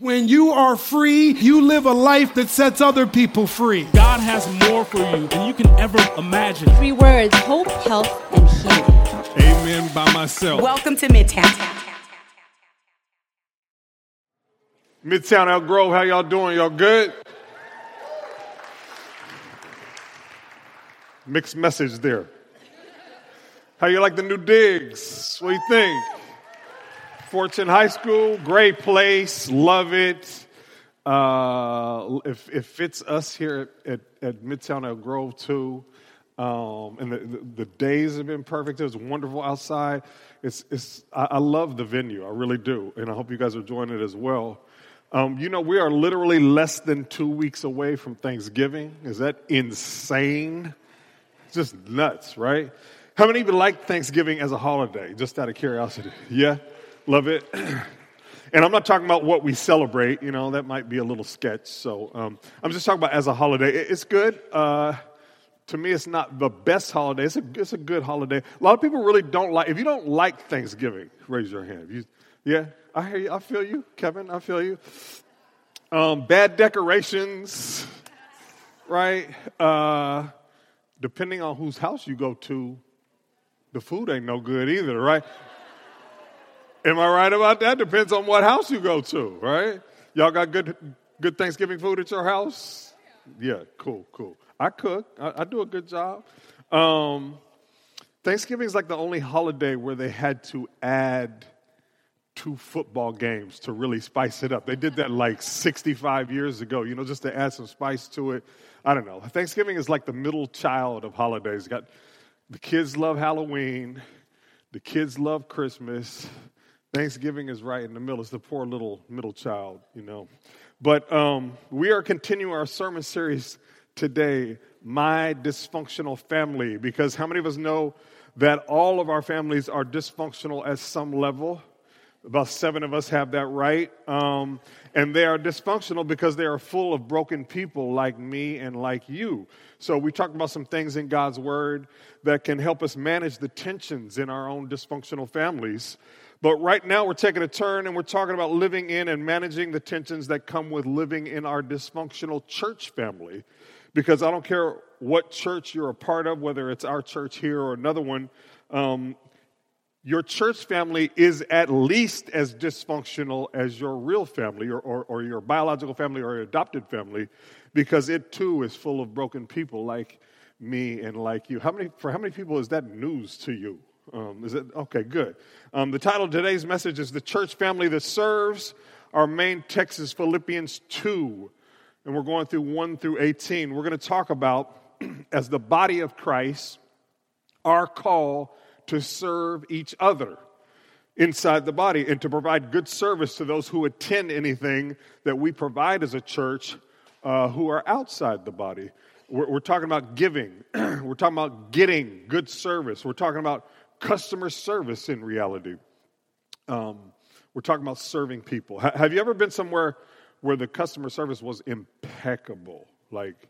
When you are free, you live a life that sets other people free. God has more for you than you can ever imagine. Three words hope, health, and healing. Amen by myself. Welcome to Midtown. Midtown Elk Grove, how y'all doing? Y'all good? Mixed message there. How you like the new digs? What do you think? Fortune High School, great place, love it. Uh, it, it fits us here at, at, at Midtown Elk Grove too. Um, and the, the, the, days have been perfect. It was wonderful outside. It's, it's, I, I, love the venue, I really do. And I hope you guys are enjoying it as well. Um, you know, we are literally less than two weeks away from Thanksgiving. Is that insane? Just nuts, right? How many of you like Thanksgiving as a holiday, just out of curiosity? Yeah? Love it? and I'm not talking about what we celebrate, you know, that might be a little sketch. So um, I'm just talking about as a holiday. It's good. Uh, to me, it's not the best holiday. It's a, it's a good holiday. A lot of people really don't like, if you don't like Thanksgiving, raise your hand. You, yeah, I hear you. I feel you, Kevin. I feel you. Um, bad decorations, right? Uh, depending on whose house you go to, the food ain't no good either, right? Am I right about that? Depends on what house you go to, right? Y'all got good, good Thanksgiving food at your house? Yeah, cool, cool. I cook. I, I do a good job. Um, Thanksgiving is like the only holiday where they had to add two football games to really spice it up. They did that like 65 years ago, you know, just to add some spice to it. I don't know. Thanksgiving is like the middle child of holidays. got the kids love Halloween, the kids love Christmas. Thanksgiving is right in the middle. It's the poor little middle child, you know. But um, we are continuing our sermon series today, My Dysfunctional Family, because how many of us know that all of our families are dysfunctional at some level? About seven of us have that right. Um, and they are dysfunctional because they are full of broken people like me and like you. So, we talked about some things in God's Word that can help us manage the tensions in our own dysfunctional families. But right now, we're taking a turn and we're talking about living in and managing the tensions that come with living in our dysfunctional church family. Because I don't care what church you're a part of, whether it's our church here or another one, um, your church family is at least as dysfunctional as your real family or, or, or, your biological family or your adopted family because it too is full of broken people like me and like you. How many, for how many people is that news to you? Um, is it okay? Good. Um, the title of today's message is "The Church Family That Serves." Our main text is Philippians two, and we're going through one through eighteen. We're going to talk about as the body of Christ, our call to serve each other inside the body and to provide good service to those who attend anything that we provide as a church uh, who are outside the body. We're, we're talking about giving, we're talking about getting good service, we're talking about customer service in reality. Um, we're talking about serving people. H- have you ever been somewhere where the customer service was impeccable? Like,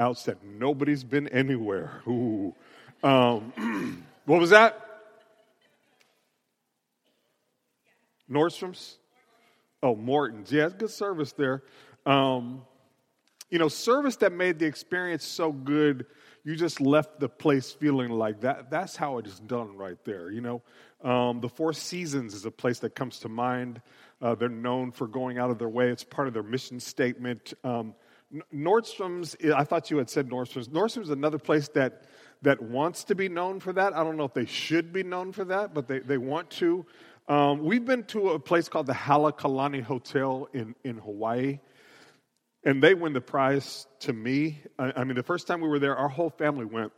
outstanding. Nobody's been anywhere. Ooh. Um, What was that? Nordstrom's? Oh, Morton's. Yeah, good service there. Um, you know, service that made the experience so good, you just left the place feeling like that. That's how it is done right there. You know, um, the Four Seasons is a place that comes to mind. Uh, they're known for going out of their way. It's part of their mission statement. Um, Nordstrom's, I thought you had said Nordstrom's. Nordstrom's is another place that that wants to be known for that. I don't know if they should be known for that, but they, they want to. Um, we've been to a place called the Halekulani Hotel in, in Hawaii, and they win the prize to me. I, I mean, the first time we were there, our whole family went.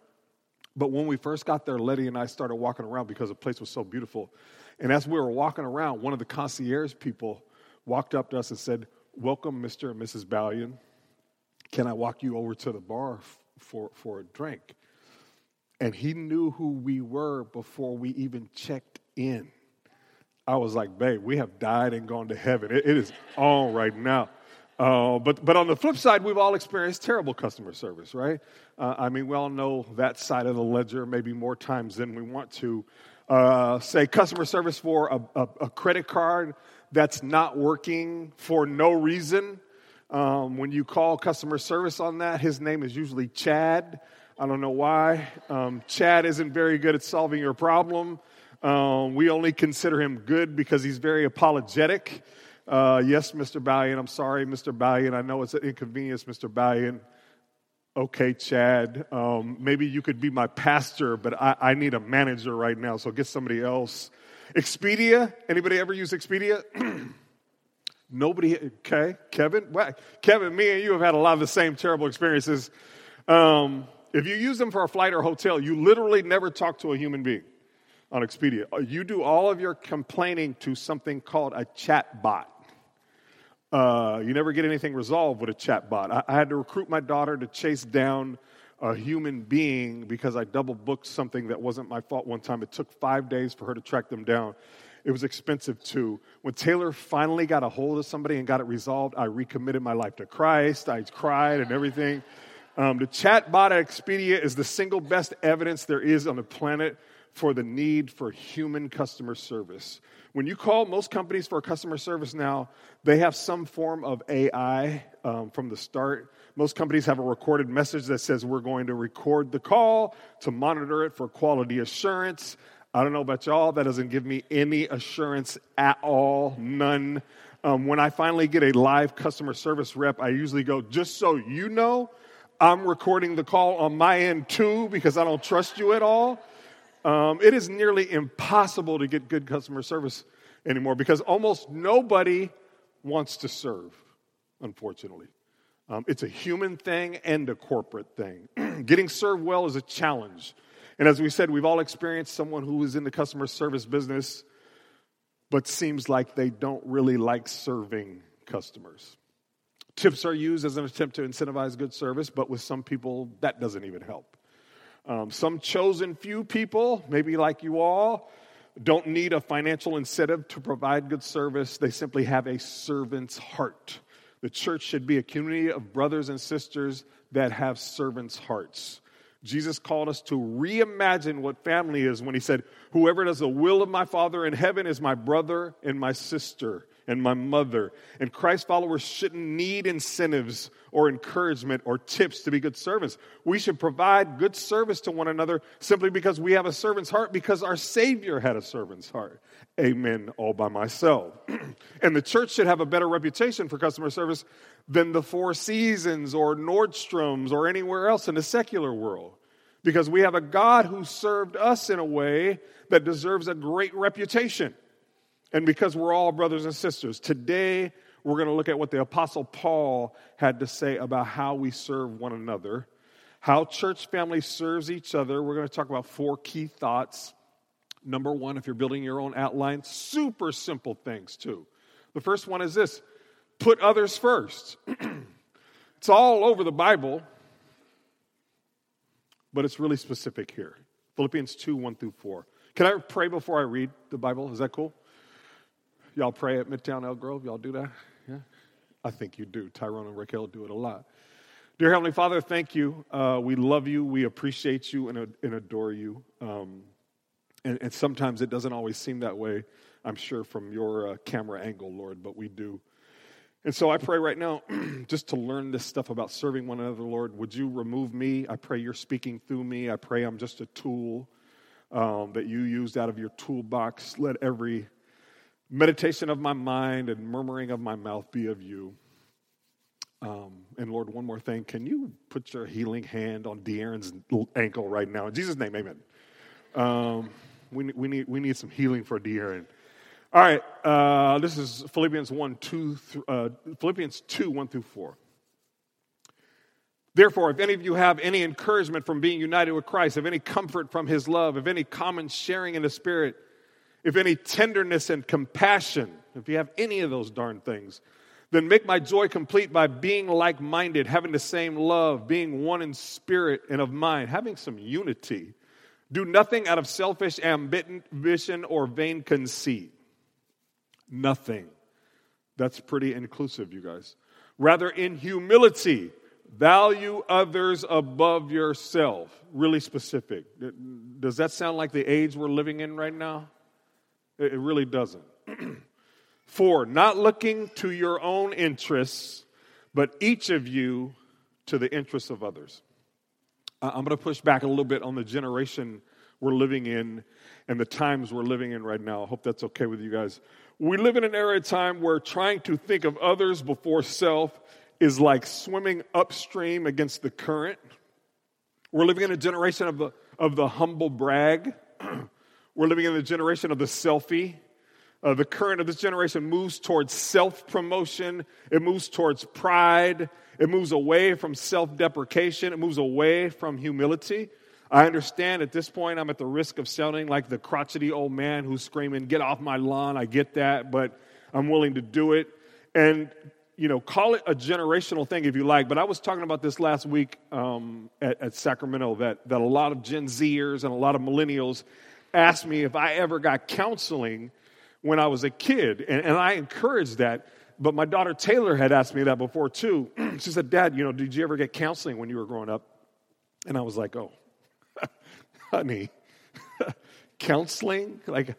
But when we first got there, Letty and I started walking around because the place was so beautiful. And as we were walking around, one of the concierge people walked up to us and said, Welcome, Mr. and Mrs. Balian. Can I walk you over to the bar f- for, for a drink? and he knew who we were before we even checked in. I was like, babe, we have died and gone to heaven. it, it is on right now. Uh, but, but on the flip side, we've all experienced terrible customer service, right? Uh, I mean, we all know that side of the ledger maybe more times than we want to. Uh, say customer service for a, a, a credit card that's not working for no reason. Um, when you call customer service on that, his name is usually Chad. I don't know why. Um, Chad isn't very good at solving your problem. Um, we only consider him good because he's very apologetic. Uh, yes, Mr. Balian, I'm sorry, Mr. Balian. I know it's an inconvenience, Mr. Balian. Okay, Chad, um, maybe you could be my pastor, but I, I need a manager right now, so get somebody else. Expedia, anybody ever use Expedia? Nobody, okay, Kevin? Kevin, me and you have had a lot of the same terrible experiences. Um, if you use them for a flight or hotel, you literally never talk to a human being on Expedia. Uh, you do all of your complaining to something called a chat bot. Uh, you never get anything resolved with a chat bot. I, I, had to recruit my daughter to chase down a human being because I double booked something that wasn't my fault one time. It took five days for her to track them down. It was expensive too. When Taylor finally got a hold of somebody and got it resolved, I recommitted my life to Christ. I cried and everything. Um, the chat bot at Expedia is the single best evidence there is on the planet for the need for human customer service. When you call most companies for customer service now, they have some form of AI um, from the start. Most companies have a recorded message that says, We're going to record the call to monitor it for quality assurance. I don't know about y'all, that doesn't give me any assurance at all, none. Um, when I finally get a live customer service rep, I usually go, Just so you know, I'm recording the call on my end too because I don't trust you at all. Um, it is nearly impossible to get good customer service anymore because almost nobody wants to serve, unfortunately. Um, it's a human thing and a corporate thing. Getting served well is a challenge. And as we said, we've all experienced someone who is in the customer service business but seems like they don't really like serving customers. Tips are used as an attempt to incentivize good service, but with some people, that doesn't even help. Um, some chosen few people, maybe like you all, don't need a financial incentive to provide good service. They simply have a servant's heart. The church should be a community of brothers and sisters that have servants' hearts. Jesus called us to reimagine what family is when he said, Whoever does the will of my Father in heaven is my brother and my sister and my mother. And Christ followers shouldn't need incentives or encouragement or tips to be good servants. We should provide good service to one another simply because we have a servant's heart, because our Savior had a servant's heart. Amen, all by myself. and the church should have a better reputation for customer service than the Four Seasons or Nordstrom's or anywhere else in the secular world. Because we have a God who served us in a way that deserves a great reputation. And because we're all brothers and sisters, today we're going to look at what the Apostle Paul had to say about how we serve one another, how church family serves each other. We're going to talk about four key thoughts. Number one, if you're building your own outline, super simple things too. The first one is this put others first. it's all over the Bible, but it's really specific here. Philippians 2 1 through 4. Can I pray before I read the Bible? Is that cool? Y'all pray at Midtown Elk Grove? Y'all do that? Yeah? I think you do. Tyrone and Raquel do it a lot. Dear Heavenly Father, thank you. Uh, we love you. We appreciate you and, and adore you. Um, and, and, sometimes it doesn't always seem that way, I'm sure, from your uh, camera angle, Lord, but we do. And so I pray right now, just to learn this stuff about serving one another, Lord, would you remove me? I pray you're speaking through me. I pray I'm just a tool um, that you used out of your toolbox. Let every meditation of my mind and murmuring of my mouth be of you. Um, and Lord, one more thing. Can you put your healing hand on De'Aaron's ankle right now? In Jesus' name, amen. Um, we, we, need, we need some healing for De'Aaron. All right, uh, this is Philippians 1, 2, th- uh, Philippians 2, 1 through 4. Therefore, if any of you have any encouragement from being united with Christ, if any comfort from his love, if any common sharing in the Spirit, if any tenderness and compassion, if you have any of those darn things, then make my joy complete by being like minded, having the same love, being one in spirit and of mind, having some unity. Do nothing out of selfish ambition or vain conceit. Nothing. That's pretty inclusive, you guys. Rather, in humility, value others above yourself. Really specific. Does that sound like the age we're living in right now? It really doesn't. Four, not looking to your own interests, but each of you to the interests of others. I'm going to push back a little bit on the generation we're living in and the times we're living in right now. I hope that's okay with you guys. We live in an era of time where trying to think of others before self is like swimming upstream against the current. We're living in a generation of the, of the humble brag. We're living in the generation of the selfie. Uh, the current of this generation moves towards self promotion, it moves towards pride, it moves away from self deprecation, it moves away from humility. I understand at this point I'm at the risk of sounding like the crotchety old man who's screaming, Get off my lawn. I get that, but I'm willing to do it. And, you know, call it a generational thing if you like. But I was talking about this last week um, at, at Sacramento that, that a lot of Gen Zers and a lot of millennials asked me if I ever got counseling when I was a kid. And, and I encouraged that. But my daughter Taylor had asked me that before too. she said, Dad, you know, did you ever get counseling when you were growing up? And I was like, Oh, honey, counseling? Like,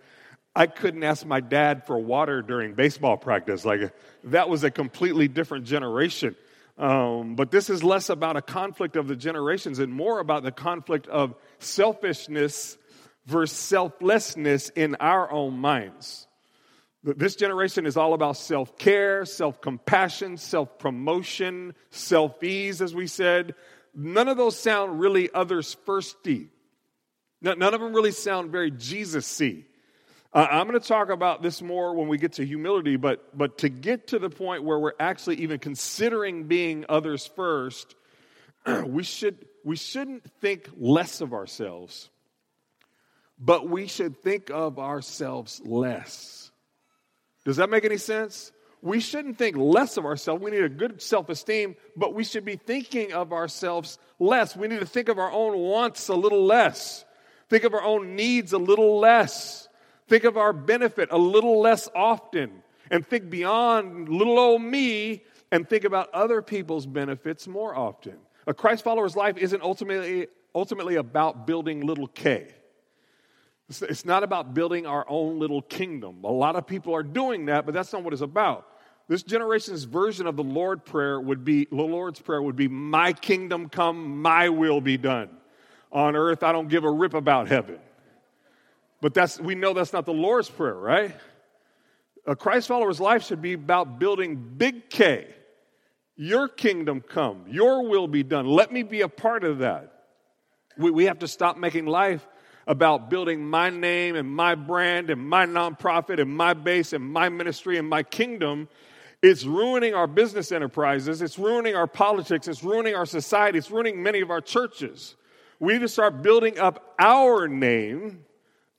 I couldn't ask my dad for water during baseball practice. Like, that was a completely different generation. Um, but this is less about a conflict of the generations and more about the conflict of selfishness versus selflessness in our own minds. This generation is all about self care, self compassion, self promotion, self ease, as we said. None of those sound really others firsty. None of them really sound very Jesus y. Uh, I'm going to talk about this more when we get to humility, but, but to get to the point where we're actually even considering being others first, we, should, we shouldn't think less of ourselves, but we should think of ourselves less. Does that make any sense? We shouldn't think less of ourselves. We need a good self esteem, but we should be thinking of ourselves less. We need to think of our own wants a little less. Think of our own needs a little less. Think of our benefit a little less often. And think beyond little old me and think about other people's benefits more often. A Christ follower's life isn't ultimately, ultimately about building little K. It's not about building our own little kingdom. A lot of people are doing that, but that's not what it's about. This generation's version of the Lord prayer would be the Lord's prayer would be my kingdom come, my will be done on earth. I don't give a rip about heaven. But that's, we know that's not the Lord's Prayer, right? A Christ follower's life should be about building big K. Your kingdom come, your will be done. Let me be a part of that. We, we have to stop making life about building my name and my brand and my nonprofit and my base and my ministry and my kingdom. It's ruining our business enterprises. It's ruining our politics. It's ruining our society. It's ruining many of our churches. We need to start building up our name,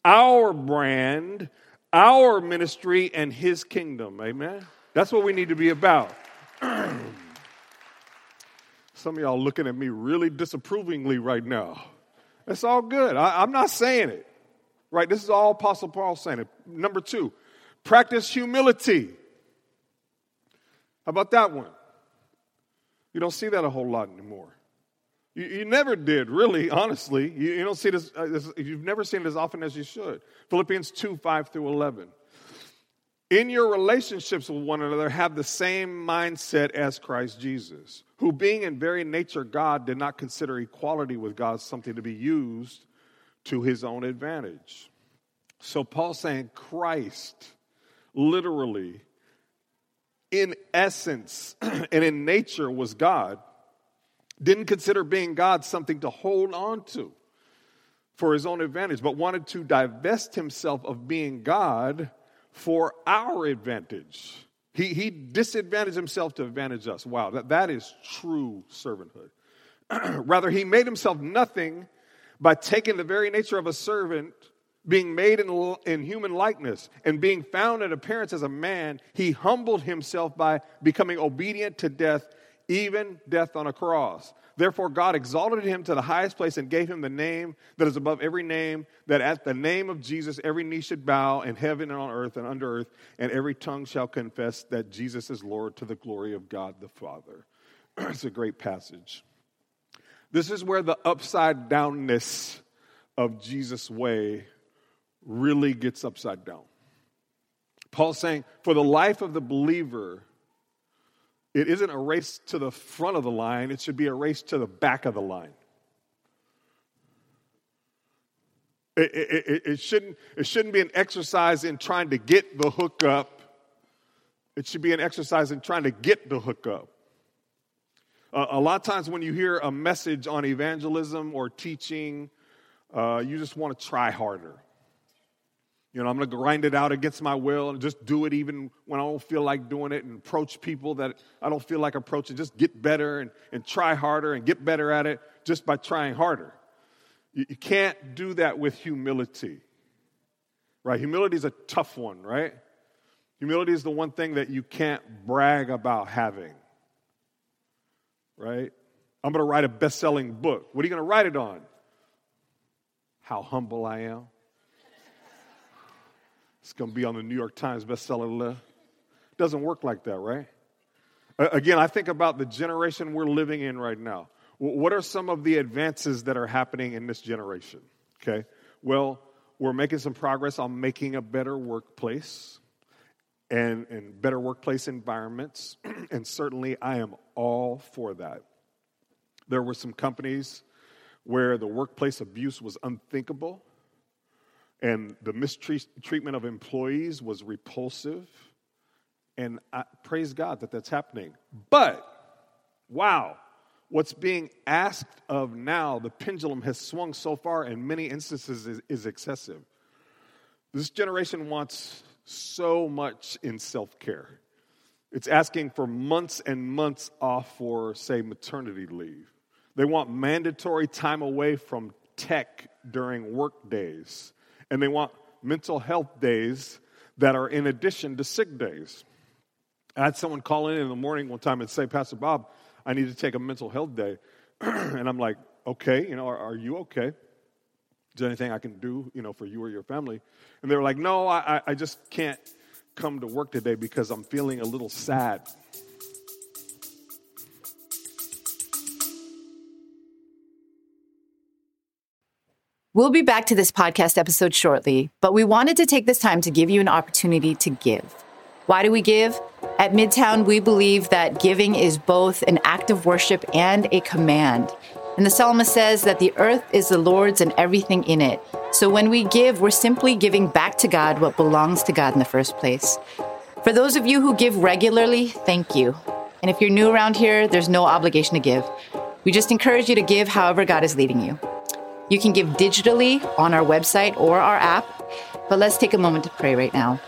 our brand, our ministry, and His kingdom. Amen? That's what we need to be about. Some of y'all looking at me really disapprovingly right now. It's all good. I, am not saying it. Right? This is all Apostle Paul saying it. Number two, practice humility. How about that one? You don't see that a whole lot anymore. You, you never did, really, honestly. You, you don't see this, uh, this, you've never seen it as often as you should. Philippians 2 5 through 11. In your relationships with one another, have the same mindset as Christ Jesus, who, being in very nature God, did not consider equality with God something to be used to his own advantage. So, Paul's saying Christ, literally, in essence and in nature, was God didn't consider being God something to hold on to for his own advantage, but wanted to divest himself of being God for our advantage. He, he disadvantaged himself to advantage us. Wow, that, that is true servanthood. Rather, he made himself nothing by taking the very nature of a servant, being made in, in human likeness, and being found in appearance as a man. He humbled himself by becoming obedient to death, even death on a cross. Therefore, God exalted him to the highest place and gave him the name that is above every name, that at the name of Jesus every knee should bow in heaven and on earth and under earth, and every tongue shall confess that Jesus is Lord to the glory of God the Father. it's a great passage. This is where the upside downness of Jesus' way really gets upside down. Paul's saying, for the life of the believer, it isn't a race to the front of the line, it should be a race to the back of the line. It, it, it, shouldn't, it shouldn't be an exercise in trying to get the hookup. It should be an exercise in trying to get the hookup. Uh, a lot of times when you hear a message on evangelism or teaching, uh, you just want to try harder. You know, I'm going to grind it out against my will and just do it even when I don't feel like doing it and approach people that I don't feel like approaching. Just get better and, and try harder and get better at it just by trying harder. You, you can't do that with humility, right? Humility is a tough one, right? Humility is the one thing that you can't brag about having, right? I'm going to write a best selling book. What are you going to write it on? How humble I am. It's going to be on the New York Times bestseller list. Doesn't work like that, right? Again, I think about the generation we're living in right now. What are some of the advances that are happening in this generation? Okay. Well, we're making some progress on making a better workplace and, and better workplace environments. and certainly, I am all for that. There were some companies where the workplace abuse was unthinkable and the mistreatment of employees was repulsive. And I, praise God that that's happening. But, wow, what's being asked of now, the pendulum has swung so far, in many instances, is, is excessive. This generation wants so much in self care. It's asking for months and months off for, say, maternity leave. They want mandatory time away from tech during work days. And they want mental health days that are in addition to sick days. I had someone call in in the morning one time and say, Pastor Bob, I need to take a mental health day. and I'm like, okay, you know, are, are, you okay? Is there anything I can do, you know, for you or your family? And they were like, no, I, I just can't come to work today because I'm feeling a little sad. We'll be back to this podcast episode shortly, but we wanted to take this time to give you an opportunity to give. Why do we give? At Midtown, we believe that giving is both an act of worship and a command. And the psalmist says that the earth is the Lord's and everything in it. So when we give, we're simply giving back to God what belongs to God in the first place. For those of you who give regularly, thank you. And if you're new around here, there's no obligation to give. We just encourage you to give however God is leading you. You can give digitally on our website or our app, but let's take a moment to pray right now.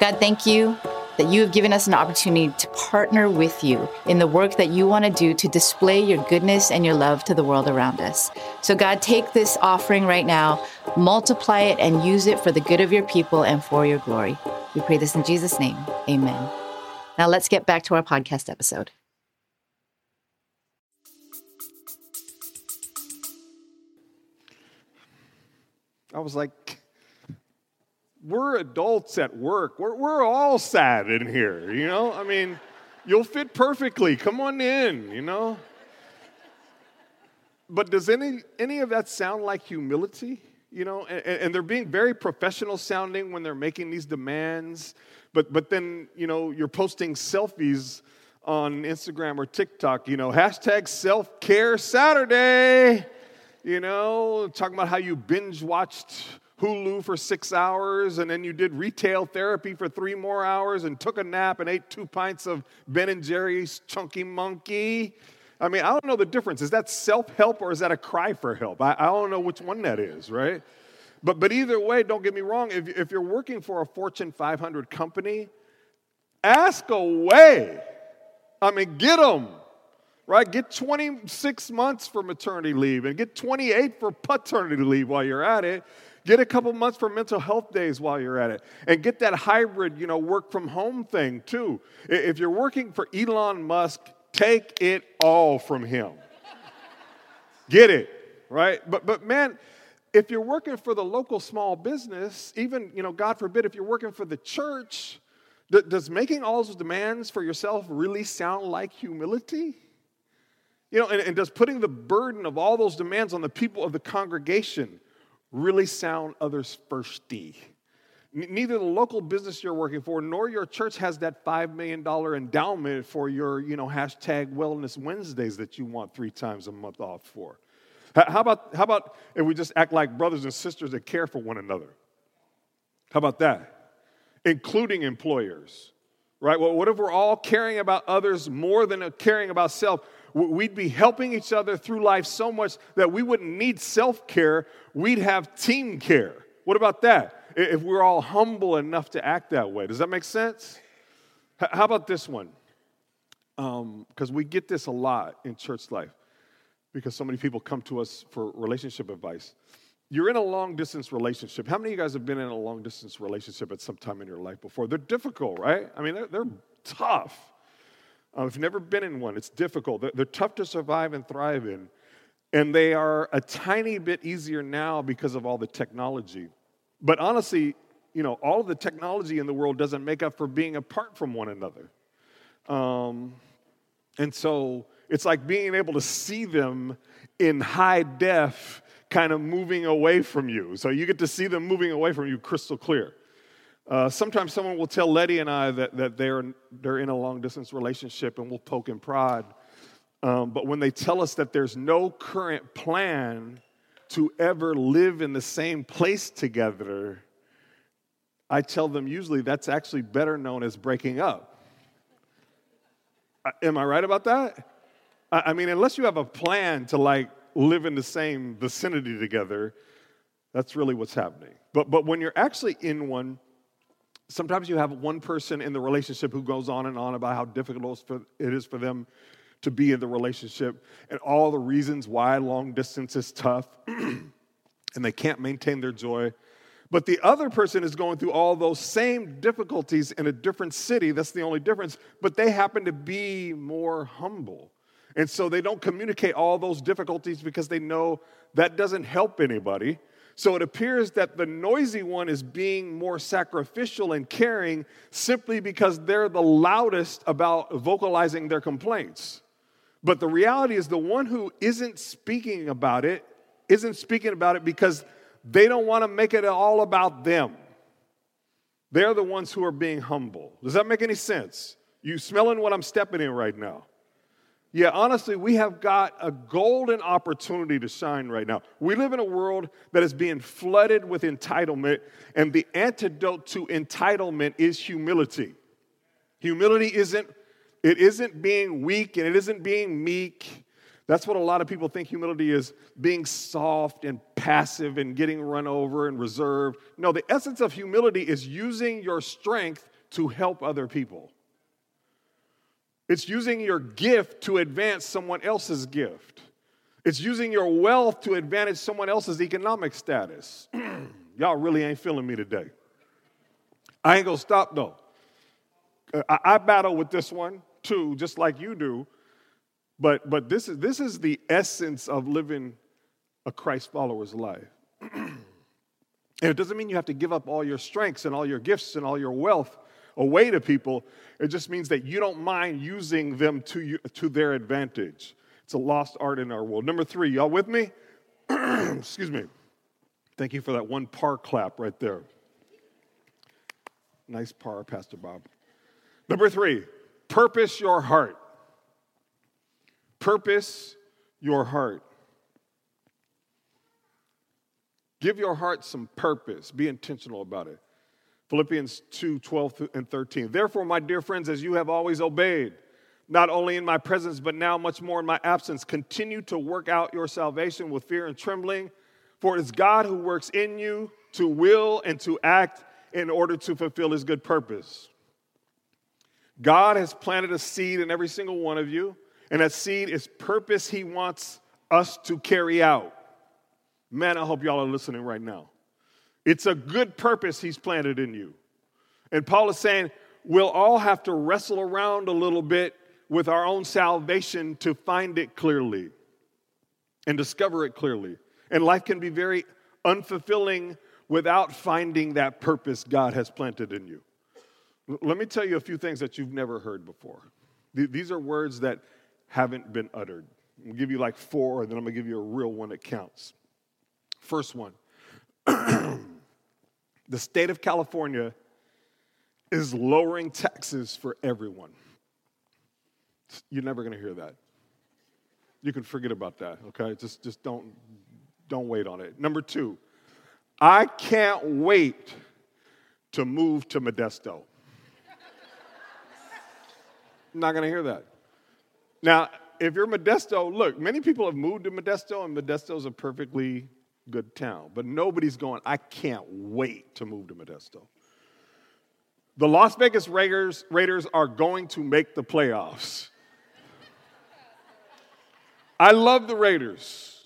God, thank you that you have given us an opportunity to partner with you in the work that you want to do to display your goodness and your love to the world around us. So, God, take this offering right now, multiply it, and use it for the good of your people and for your glory. We pray this in Jesus' name. Amen. Now, let's get back to our podcast episode. I was like, we're adults at work. We're, we're all sad in here, you know? I mean, you'll fit perfectly. Come on in, you know? But does any, any of that sound like humility? You know, and, and they're being very professional sounding when they're making these demands. But, but then, you know, you're posting selfies on Instagram or TikTok, you know, hashtag self care Saturday, you know, talking about how you binge watched Hulu for six hours, and then you did retail therapy for three more hours, and took a nap and ate two pints of Ben and Jerry's Chunky Monkey. I mean, I don't know the difference. Is that self help or is that a cry for help? I, I, don't know which one that is, right? But, but either way, don't get me wrong, if, if you're working for a Fortune 500 company, ask away. I mean, get them, right? Get 26 months for maternity leave and get 28 for paternity leave while you're at it. Get a couple months for mental health days while you're at it. And get that hybrid, you know, work from home thing too. If you're working for Elon Musk, take it all from him. get it, right? But but man, if you're working for the local small business, even, you know, God forbid, if you're working for the church, does making all those demands for yourself really sound like humility? You know, and, and, does putting the burden of all those demands on the people of the congregation really sound others firsty. neither the local business you're working for nor your church has that $5 million endowment for your, you know, hashtag wellness Wednesdays that you want three times a month off for. How about, how about if we just act like brothers and sisters that care for one another? How about that? Including employers, right? Well, what if we're all caring about others more than caring about self? We'd be helping each other through life so much that we wouldn't need self care, we'd have team care. What about that? If we're all humble enough to act that way, does that make sense? How about this one? Because um, we get this a lot in church life because so many people come to us for relationship advice. You're in a long distance relationship. How many of you guys have been in a long distance relationship at some time in your life before? They're difficult, right? I mean, they're, they're tough. Uh, if you've never been in one, it's difficult. They're, they're tough to survive and thrive in. And they are a tiny bit easier now because of all the technology. But honestly, you know, all of the technology in the world doesn't make up for being apart from one another. Um, and so it's like being able to see them in high def, kind of moving away from you. So you get to see them moving away from you crystal clear. Uh, sometimes someone will tell Letty and I that, that they're, they're in a long distance relationship and we'll poke and prod. Um, but when they tell us that there's no current plan to ever live in the same place together, I tell them usually that's actually better known as breaking up. Uh, am I right about that? I mean, unless you have a plan to like live in the same vicinity together, that's really what's happening. But, but when you're actually in one, sometimes you have one person in the relationship who goes on and on about how difficult it is for them to be in the relationship and all the reasons why long distance is tough and they can't maintain their joy. But the other person is going through all those same difficulties in a different city. That's the only difference. But they happen to be more humble. And so they don't communicate all those difficulties because they know that doesn't help anybody. So it appears that the noisy one is being more sacrificial and caring simply because they're the loudest about vocalizing their complaints. But the reality is, the one who isn't speaking about it isn't speaking about it because they don't want to make it all about them. They're the ones who are being humble. Does that make any sense? You smelling what I'm stepping in right now? Yeah, honestly, we have got a golden opportunity to shine right now. We live in a world that is being flooded with entitlement, and the antidote to entitlement is humility. Humility isn't it isn't being weak and it isn't being meek. That's what a lot of people think humility is being soft and passive and getting run over and reserved. No, the essence of humility is using your strength to help other people. It's using your gift to advance someone else's gift. It's using your wealth to advantage someone else's economic status. Y'all really ain't feeling me today. I ain't gonna stop though. Uh, I, I battle with this one too, just like you do. But but this is this is the essence of living a Christ follower's life. and it doesn't mean you have to give up all your strengths and all your gifts and all your wealth away to people. It just means that you don't mind using them to, you, to their advantage. It's a lost art in our world. Number three, y'all with me? Excuse me. Thank you for that one par clap right there. Nice par, Pastor Bob. Number three, purpose your heart. Purpose your heart. Give your heart some purpose. Be intentional about it. Philippians 2 12 and 13. Therefore, my dear friends, as you have always obeyed, not only in my presence, but now much more in my absence, continue to work out your salvation with fear and trembling, for it is God who works in you to will and to act in order to fulfill his good purpose. God has planted a seed in every single one of you, and that seed is purpose he wants us to carry out. Man, I hope y'all are listening right now. It's a good purpose He's planted in you. And Paul is saying, we'll all have to wrestle around a little bit with our own salvation to find it clearly and discover it clearly. And life can be very unfulfilling without finding that purpose God has planted in you. Let me tell you a few things that you've never heard before. These are words that haven't been uttered. I'll give you like four, and then I'm gonna give you a real one that counts. First one the state of California is lowering taxes for everyone. You're never going to hear that. You can forget about that, okay? Just, just don't, don't wait on it. Number two, I can't wait to move to Modesto. Not going to hear that. Now, if you're Modesto, look, many people have moved to Modesto, and Modesto is a perfectly good town, but nobody's going, I can't wait to move to Modesto. The Las Vegas Raiders, Raiders are going to make the playoffs. I love the Raiders.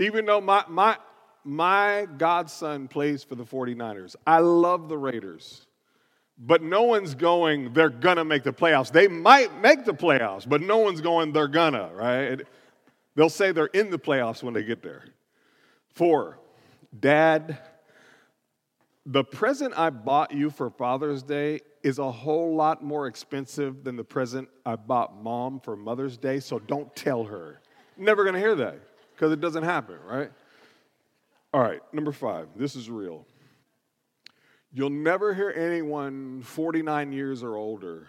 Even though my, my, my godson plays for the 49ers, I love the Raiders. But no one's going, they're gonna make the playoffs. They might make the playoffs, but no one's going, they're gonna, right? They'll say they're in the playoffs when they get there. Four, dad, the present I bought you for Father's Day is a whole lot more expensive than the present I bought mom for Mother's Day, so don't tell her. Never gonna hear that because it doesn't happen, right? All right, number five, this is real. You'll never hear anyone 49 years or older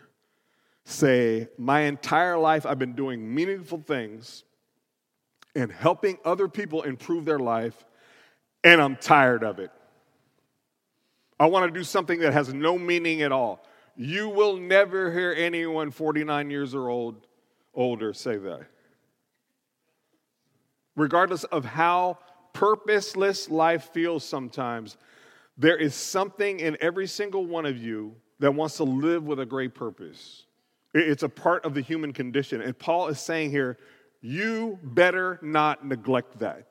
say, My entire life I've been doing meaningful things and helping other people improve their life, and I'm tired of it. I want to do something that has no meaning at all. You will never hear anyone 49 years or old, older say that. Regardless of how purposeless life feels sometimes, there is something in every single one of you that wants to live with a great purpose. It's a part of the human condition. And Paul is saying here, you better not neglect that.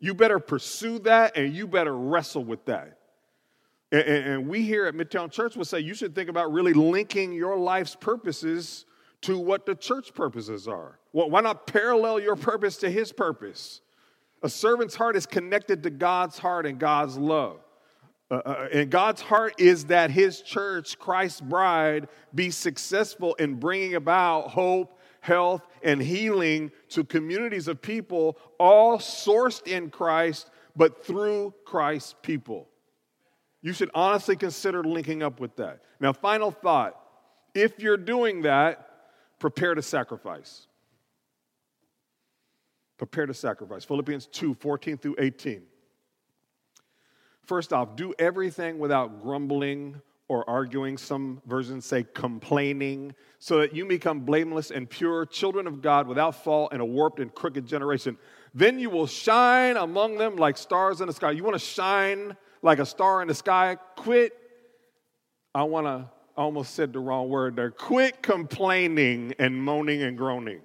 You better pursue that and you better wrestle with that. And, we here at Midtown Church will say you should think about really linking your life's purposes to what the church purposes are. Well, why not parallel your purpose to his purpose? A servant's heart is connected to God's heart and God's love. Uh, uh, and God's heart is that His church, Christ's bride, be successful in bringing about hope, health, and healing to communities of people, all sourced in Christ, but through Christ's people. You should honestly consider linking up with that. Now, final thought if you're doing that, prepare to sacrifice. Prepare to sacrifice. Philippians 2 14 through 18. First off, do everything without grumbling or arguing. Some versions say complaining, so that you become blameless and pure, children of God without fault in a warped and crooked generation. Then you will shine among them like stars in the sky. You want to shine like a star in the sky? Quit. I want to, I almost said the wrong word there. Quit complaining and moaning and groaning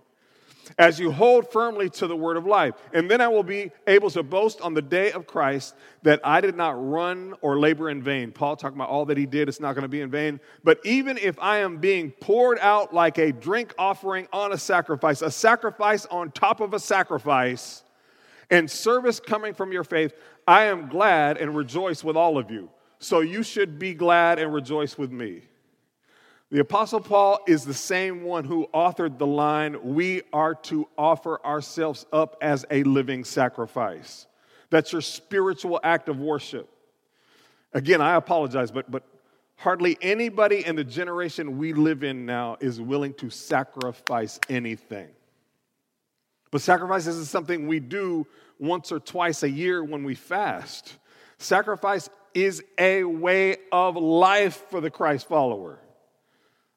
as you hold firmly to the word of life. And then I will be able to boast on the day of Christ that I did not run or labor in vain. Paul talking about all that he did, it's not going to be in vain. But even if I am being poured out like a drink offering on a sacrifice, a sacrifice on top of a sacrifice, and service coming from your faith, I am glad and rejoice with all of you. So you should be glad and rejoice with me. The Apostle Paul is the same one who authored the line, We are to offer ourselves up as a living sacrifice. That's your spiritual act of worship. Again, I apologize, but, but hardly anybody in the generation we live in now is willing to sacrifice anything. But sacrifice isn't something we do once or twice a year when we fast. Sacrifice is a way of life for the Christ follower.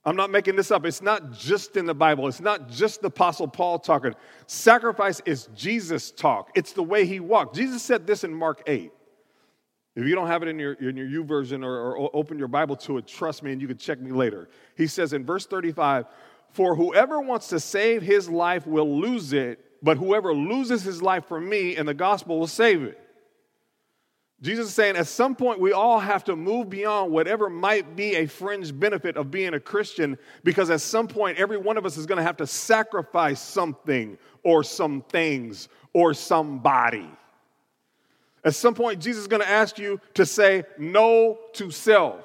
I'm not making this up. It's not just in the Bible. It's not just the Apostle Paul talking. Sacrifice is Jesus talk. It's the way he walked. Jesus said this in Mark 8. If you don't have it in your, in your YouVersion or, or open your Bible to it, trust me and you can check me later. He says in verse 35 For whoever wants to save his life will lose it, but whoever loses his life for me and the gospel will save it. Jesus is saying at some point we all have to move beyond whatever might be a fringe benefit of being a Christian because at some point every one of us is going to have to sacrifice something or some things or somebody. At some point, Jesus is going to ask you to say no to self.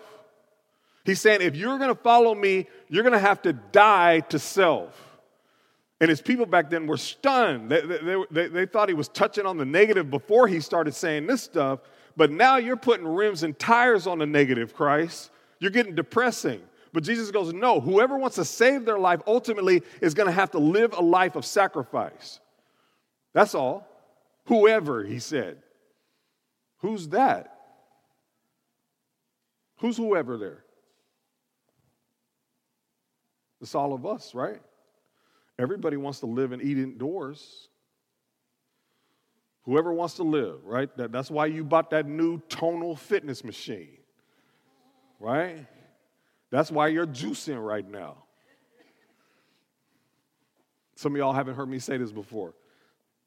He's saying, if you're going to follow me, you're going to have to die to self. And his people back then were stunned. They, they, they, they, thought he was touching on the negative before he started saying this stuff. But now you're putting rims and tires on the negative, Christ. You're getting depressing. But Jesus goes, No, whoever wants to save their life ultimately is going to have to live a life of sacrifice. That's all. Whoever, he said. Who's that? Who's whoever there? It's all of us, right? Everybody wants to live and eat indoors. Whoever wants to live, right? That, that's why you bought that new tonal fitness machine, right? That's why you're juicing right now. Some of y'all haven't heard me say this before.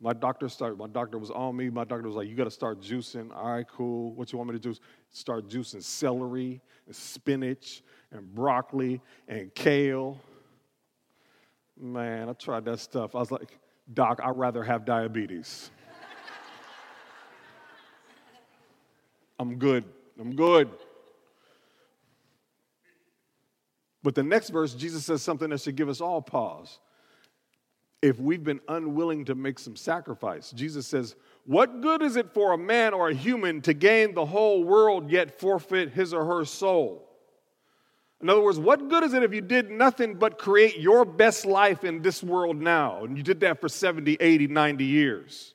My doctor started, my doctor was on me. My doctor was like, you got to start juicing. All right, cool. What you want me to do? Start juicing celery and spinach and broccoli and kale. Man, I tried that stuff. I was like, Doc, I'd rather have diabetes. I'm good. I'm good. But the next verse, Jesus says something that should give us all pause. If we've been unwilling to make some sacrifice, Jesus says, What good is it for a man or a human to gain the whole world yet forfeit his or her soul? In other words, what good is it if you did nothing but create your best life in this world now? And you did that for 70, 80, 90 years.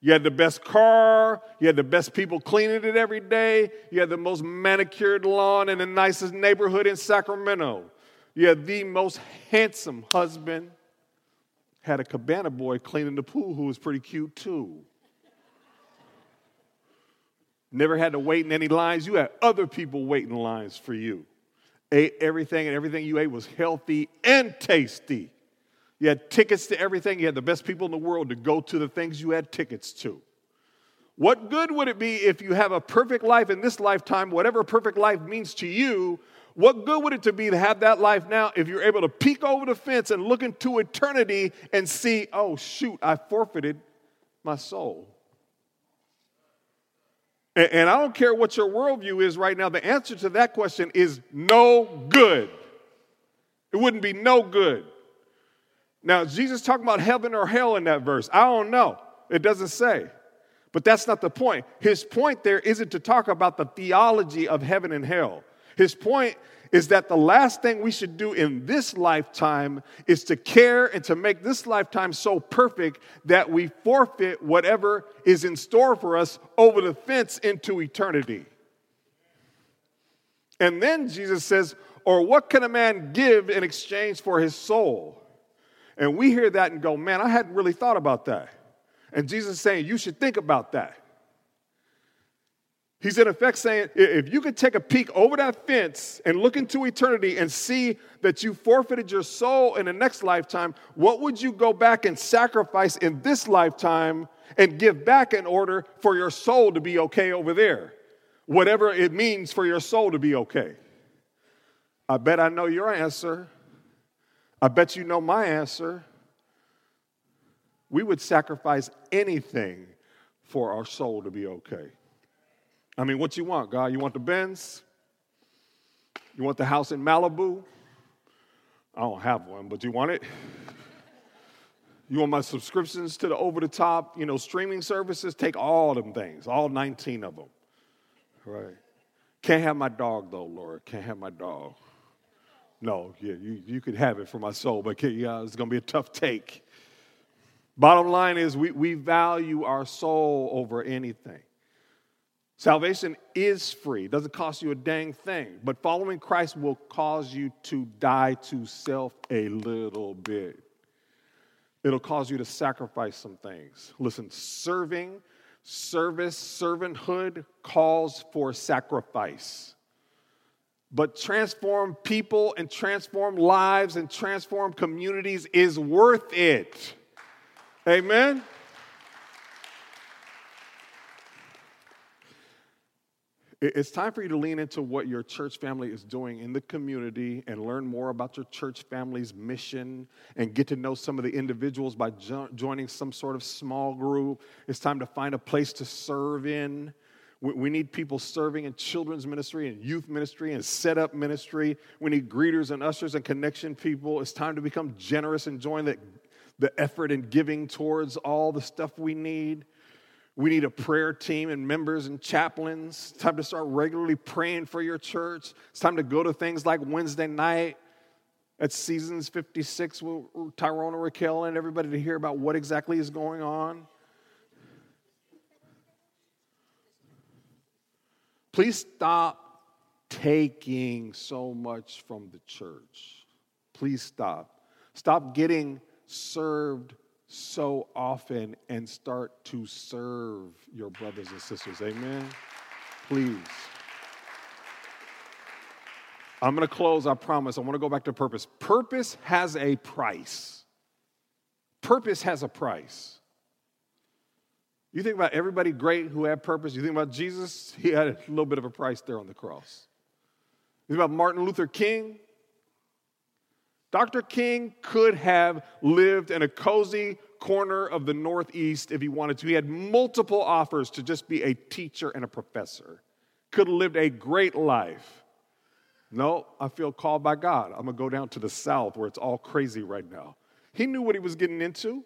You had the best car. You had the best people cleaning it every day. You had the most manicured lawn in the nicest neighborhood in Sacramento. You had the most handsome husband. Had a cabana boy cleaning the pool who was pretty cute too. Never had to wait in any lines. You had other people waiting lines for you. Ate everything, and everything you ate was healthy and tasty. You had tickets to everything. You had the best people in the world to go to the things you had tickets to. What good would it be if you have a perfect life in this lifetime, whatever perfect life means to you? What good would it to be to have that life now if you're able to peek over the fence and look into eternity and see, oh, shoot, I forfeited my soul? And, and I don't care what your worldview is right now, the answer to that question is no good. It wouldn't be no good. Now, Jesus talking about heaven or hell in that verse? I don't know. It doesn't say. But that's not the point. His point there isn't to talk about the theology of heaven and hell. His point is that the last thing we should do in this lifetime is to care and to make this lifetime so perfect that we forfeit whatever is in store for us over the fence into eternity. And then Jesus says, Or what can a man give in exchange for his soul? And we hear that and go, man, I hadn't really thought about that. And Jesus is saying, you should think about that. He's in effect saying, if you could take a peek over that fence and look into eternity and see that you forfeited your soul in the next lifetime, what would you go back and sacrifice in this lifetime and give back in order for your soul to be okay over there? Whatever it means for your soul to be okay. I bet I know your answer. I bet you know my answer. We would sacrifice anything for our soul to be okay. I mean, what you want, God? You want the Benz? You want the house in Malibu? I don't have one, but you want it? You want my subscriptions to the over the top, you know, streaming services? Take all them things, all 19 of them. Right. Can't have my dog though, Lord. Can't have my dog. No, yeah, you, you could have it for my soul, but yeah, uh, it's going to be a tough take. Bottom line is, we, we value our soul over anything. Salvation is free, doesn't cost you a dang thing, but following Christ will cause you to die to self a little bit. It'll cause you to sacrifice some things. Listen, serving, service, servanthood calls for sacrifice. But transform people and transform lives and transform communities is worth it. Amen. It's time for you to lean into what your church family is doing in the community and learn more about your church family's mission and get to know some of the individuals by jo- joining some sort of small group. It's time to find a place to serve in. We need people serving in children's ministry and youth ministry and setup ministry. We need greeters and ushers and connection people. It's time to become generous and join the, the effort and giving towards all the stuff we need. We need a prayer team and members and chaplains. It's time to start regularly praying for your church. It's time to go to things like Wednesday night at Seasons 56 with Tyrone and Raquel and everybody to hear about what exactly is going on. Please stop taking so much from the church. Please stop. Stop getting served so often and start to serve your brothers and sisters. Amen? Please. I'm going to close, I promise. I want to go back to purpose. Purpose has a price. Purpose has a price. You think about everybody great who had purpose. You think about Jesus, he had a little bit of a price there on the cross. You think about Martin Luther King, Dr. King could have lived in a cozy corner of the Northeast if he wanted to. He had multiple offers to just be a teacher and a professor. Could have lived a great life. No, I feel called by God. I'm going to go down to the South where it's all crazy right now. He knew what he was getting into.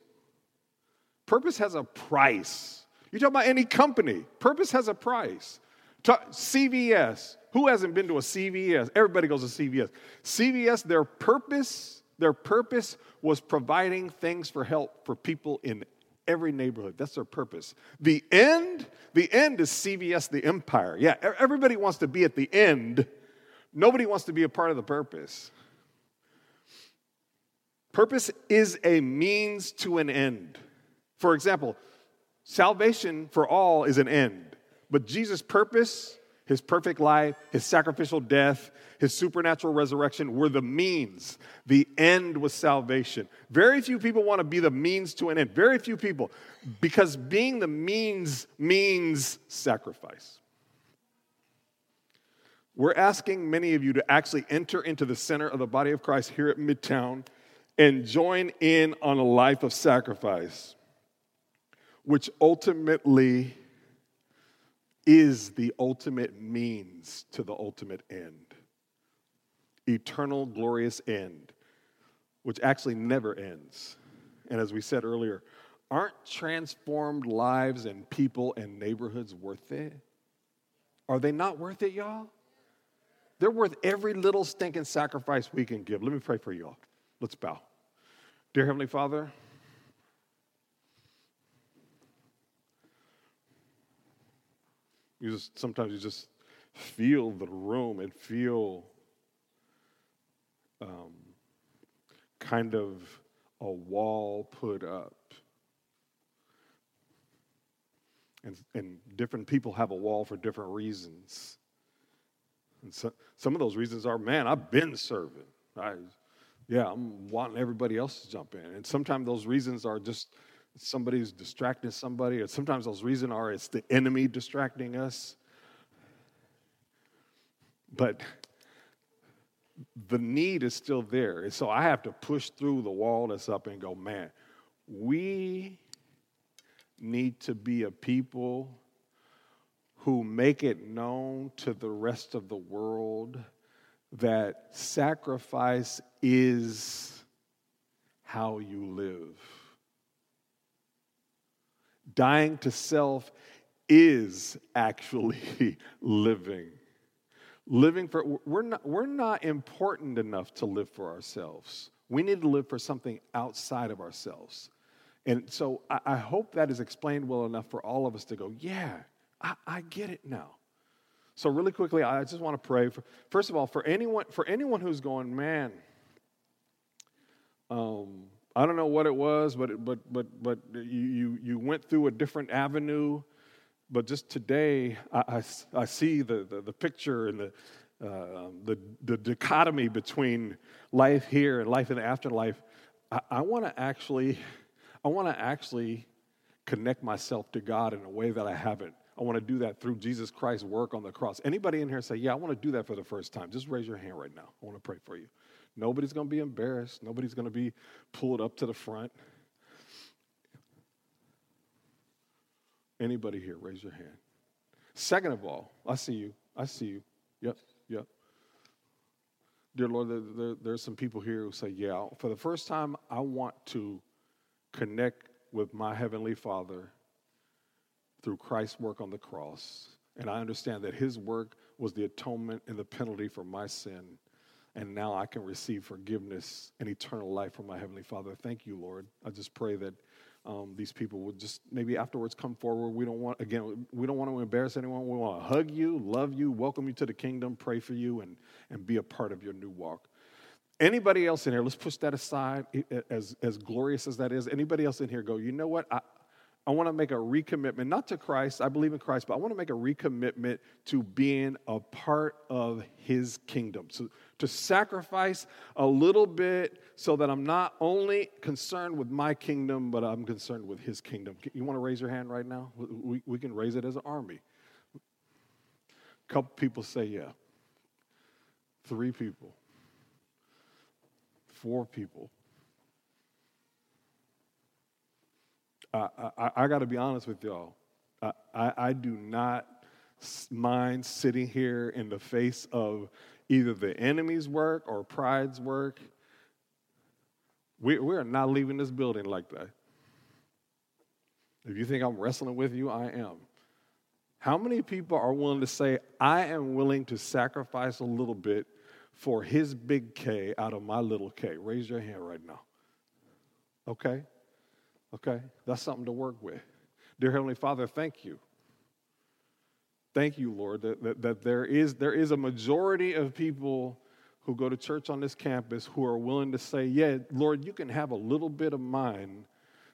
Purpose has a price. You talk about any company, purpose has a price. CVS, who hasn't been to a CVS? Everybody goes to CVS. CVS, their purpose, their purpose was providing things for help for people in every neighborhood. That's their purpose. The end, the end is CVS, the empire. Yeah, everybody wants to be at the end. Nobody wants to be a part of the purpose. Purpose is a means to an end. For example, salvation for all is an end, but Jesus' purpose his perfect life, his sacrificial death, his supernatural resurrection were the means. The end was salvation. Very few people want to be the means to an end. Very few people, because being the means means sacrifice. We're asking many of you to actually enter into the center of the body of Christ here at Midtown and join in on a life of sacrifice, which ultimately is the ultimate means to the ultimate end. Eternal, glorious end, which actually never ends. And as we said earlier, aren't transformed lives and people and neighborhoods worth it? Are they not worth it, y'all? They're worth every little stinking sacrifice we can give. Let me pray for y'all. Let's bow. Dear Heavenly Father, You just sometimes you just feel the room and feel um, kind of a wall put up. And, and different people have a wall for different reasons. And so, some of those reasons are, man, I've been serving. I, yeah, I'm wanting everybody else to jump in. And sometimes those reasons are just somebody's distracting somebody, or sometimes those reasons are it's the enemy distracting us. But the need is still there. And so I have to push through the wall that's up and go, man, we need to be a people who make it known to the rest of the world that sacrifice is how you live. Dying to self is actually living. Living for, we're not, we're not important enough to live for ourselves. We need to live for something outside of ourselves. And so I, I hope that is explained well enough for all of us to go, yeah, I, I get it now. So really quickly, I just want to pray. For, first of all, for anyone, for anyone who's going, man, um, I don't know what it was, but, but, but, but you, you, you went through a different avenue. But just today, I, I, I see the, the, the, picture and the, uh, the, the dichotomy between life here and life in the afterlife. I, I want to actually, I want to actually connect myself to God in a way that I haven't. I want to do that through Jesus Christ's work on the cross. Anybody in here say, "Yeah, I want to do that for the first time"? Just raise your hand right now. I want to pray for you. Nobody's going to be embarrassed. Nobody's going to be pulled up to the front. Anybody here, raise your hand. Second of all, I see you. I see you. Yep, yep. Dear Lord, there, there, some people here who say, Yeah, for the first time, I want to connect with my Heavenly Father through Christ's work on the cross. And I understand that his work was the atonement and the penalty for my sin. And now I can receive forgiveness and eternal life from my Heavenly Father. Thank you, Lord. I just pray that um, these people would just maybe afterwards come forward. We don't want, again, we don't want to embarrass anyone. We want to hug you, love you, welcome you to the kingdom, pray for you, and, and be a part of your new walk. Anybody else in here, let's push that aside, as, as glorious as that is. Anybody else in here go, you know what? I, I want to make a recommitment, not to Christ, I believe in Christ, but I want to make a recommitment to being a part of his kingdom. So to sacrifice a little bit so that I'm not only concerned with my kingdom, but I'm concerned with his kingdom. You want to raise your hand right now? We, we can raise it as an army. A couple people say, yeah. Three people. Four people. I, I, I got to be honest with y'all. I, I, I do not mind sitting here in the face of either the enemy's work or pride's work. We, we are not leaving this building like that. If you think I'm wrestling with you, I am. How many people are willing to say, I am willing to sacrifice a little bit for his big K out of my little K? Raise your hand right now. Okay? Okay, that's something to work with. Dear Heavenly Father, thank you. Thank you, Lord, that, that, that there, is, there is a majority of people who go to church on this campus who are willing to say, Yeah, Lord, you can have a little bit of mine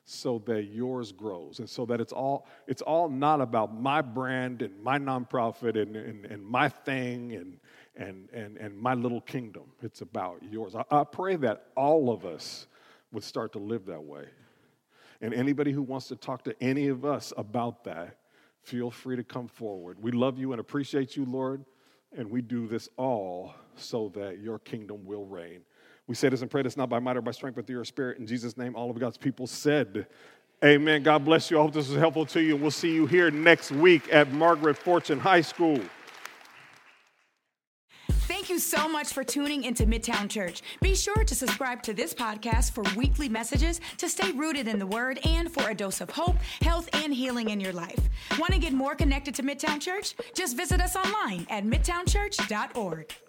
so that yours grows and so that it's all it's all not about my brand and my nonprofit and, and, and my thing and, and, and, and my little kingdom it's about yours I, I pray that all of us would start to live that way and anybody who wants to talk to any of us about that, feel free to come forward. We love you and appreciate you, Lord, and we do this all so that your kingdom will reign. We say this and pray this not by might or by strength, but through your spirit. In Jesus' name, all of God's people said, Amen. God bless you. I hope this was helpful to you, we'll see you here next week at Margaret Fortune High School. Thank you so much for tuning into Midtown Church. Be sure to subscribe to this podcast for weekly messages to stay rooted in the Word and for a dose of hope, health, and healing in your life. Want to get more connected to Midtown Church? Just visit us online at midtownchurch.org.